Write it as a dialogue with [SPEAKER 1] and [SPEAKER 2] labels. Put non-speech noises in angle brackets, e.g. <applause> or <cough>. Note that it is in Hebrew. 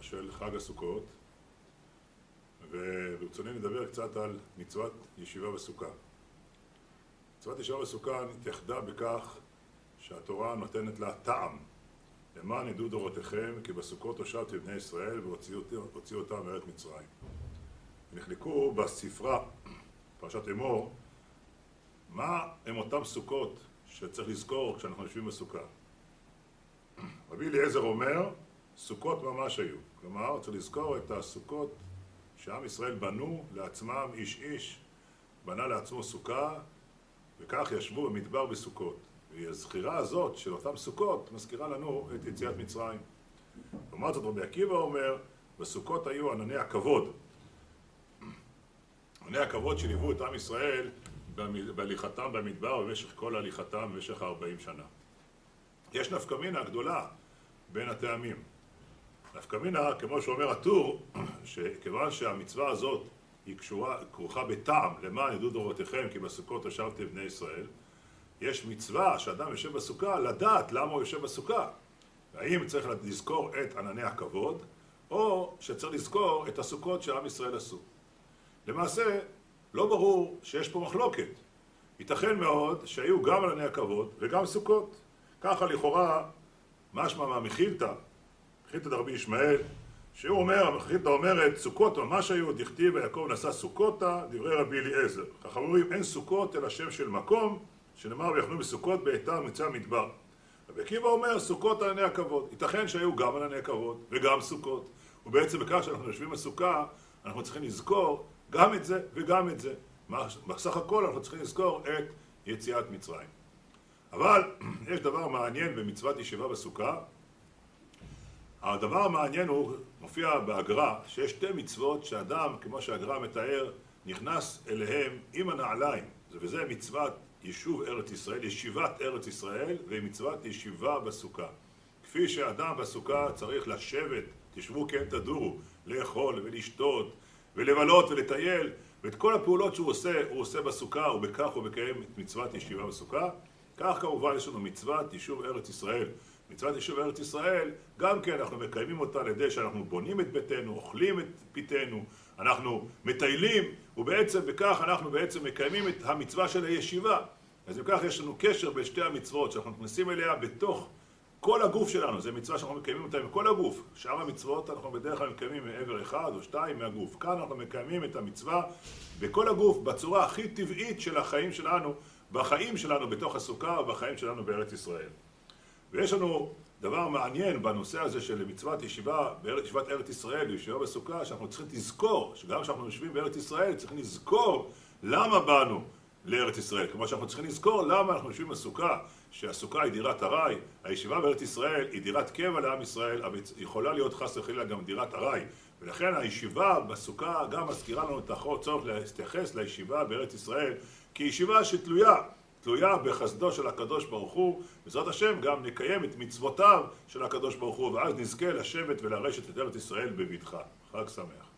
[SPEAKER 1] של חג הסוכות וברצוני לדבר קצת על מצוות ישיבה בסוכה. מצוות ישיבה בסוכה נתייחדה בכך שהתורה נותנת לה טעם למען ידעו דורותיכם כי בסוכות הושבתי בני ישראל והוציאו אותם מארץ מצרים. נחלקו בספרה, פרשת אמור, מה הם אותם סוכות שצריך לזכור כשאנחנו יושבים בסוכה. רבי אליעזר אומר, סוכות ממש היו. כלומר, צריך לזכור את הסוכות שעם ישראל בנו לעצמם, איש איש בנה לעצמו סוכה, וכך ישבו במדבר בסוכות. והזכירה הזאת של אותם סוכות מזכירה לנו את יציאת מצרים. לעומת זאת רבי עקיבא אומר, בסוכות היו ענני הכבוד. ענני הכבוד שליוו את עם ישראל בהליכתם במדבר במשך כל הליכתם במשך 40 שנה. יש נפקא מינה גדולה בין הטעמים. נפקא מינה, כמו שאומר הטור, שכיוון שהמצווה הזאת היא קשורה, כרוכה בטעם, למען ידעו דורותיכם כי בסוכות ישבתם בני ישראל, יש מצווה שאדם יושב בסוכה לדעת למה הוא יושב בסוכה. האם צריך לזכור את ענני הכבוד, או שצריך לזכור את הסוכות שעם ישראל עשו. למעשה, לא ברור שיש פה מחלוקת. ייתכן מאוד שהיו גם ענני הכבוד וגם סוכות. ככה לכאורה משמע מהמחילתא, מחילתא דרבי ישמעאל, שהוא אומר, המחילתא אומרת, סוכות ממש היו, דכתיב ויעקב נשא סוכותה, דברי רבי אליעזר. ככה אומרים, אין סוכות אלא שם של מקום, שנאמר ויחנו בסוכות באיתר מצא המדבר. רבי עקיבא אומר, סוכות ענני הכבוד. ייתכן שהיו גם ענני הכבוד וגם סוכות. ובעצם בכך שאנחנו יושבים בסוכה, אנחנו צריכים לזכור גם את זה וגם את זה. בסך הכל אנחנו צריכים לזכור את יציאת מצרים. אבל <clears throat> יש דבר מעניין במצוות ישיבה בסוכה. הדבר המעניין הוא, מופיע בהגר"א, שיש שתי מצוות שאדם, כמו שהגר"א מתאר, נכנס אליהם עם הנעליים. וזה מצוות יישוב ארץ ישראל, ישיבת ארץ ישראל, ומצוות ישיבה בסוכה. כפי שאדם בסוכה צריך לשבת, תשבו כן תדורו, לאכול ולשתות ולבלות ולטייל, ואת כל הפעולות שהוא עושה, הוא עושה בסוכה, ובכך הוא מקיים את מצוות ישיבה בסוכה. כך כמובן יש לנו מצוות יישוב ארץ ישראל. מצוות יישוב ארץ ישראל, גם כן אנחנו מקיימים אותה על ידי שאנחנו בונים את ביתנו, אוכלים את פיתנו, אנחנו מטיילים, ובעצם בכך אנחנו בעצם מקיימים את המצווה של הישיבה. אז אם כך יש לנו קשר בין שתי המצוות שאנחנו נכנסים אליה בתוך כל הגוף שלנו, זו מצווה שאנחנו מקיימים אותה עם כל הגוף. שאר המצוות אנחנו בדרך כלל מקיימים מעבר אחד או שתיים מהגוף. כאן אנחנו מקיימים את המצווה בכל הגוף בצורה הכי טבעית של החיים שלנו, בחיים שלנו בתוך הסוכה ובחיים שלנו בארץ ישראל. ויש לנו דבר מעניין בנושא הזה של מצוות ישיבה, ישיבת ארץ ישראל, ישיבה בסוכה, שאנחנו צריכים לזכור, שגם כשאנחנו יושבים בארץ ישראל, צריכים לזכור למה באנו לארץ ישראל. כמו שאנחנו צריכים לזכור למה אנחנו יושבים בסוכה, שהסוכה היא דירת ארעי, הישיבה בארץ ישראל היא דירת קבע לעם ישראל, אבל יכולה להיות חס וחלילה גם דירת ארעי. ולכן הישיבה בסוכה גם מזכירה לנו את הצורך להתייחס לישיבה בארץ ישראל כישיבה שתלויה תלויה בחסדו של הקדוש ברוך הוא, בעזרת השם גם נקיים את מצוותיו של הקדוש ברוך הוא, ואז נזכה לשבת ולרשת את ארץ ישראל בבטחה. חג שמח.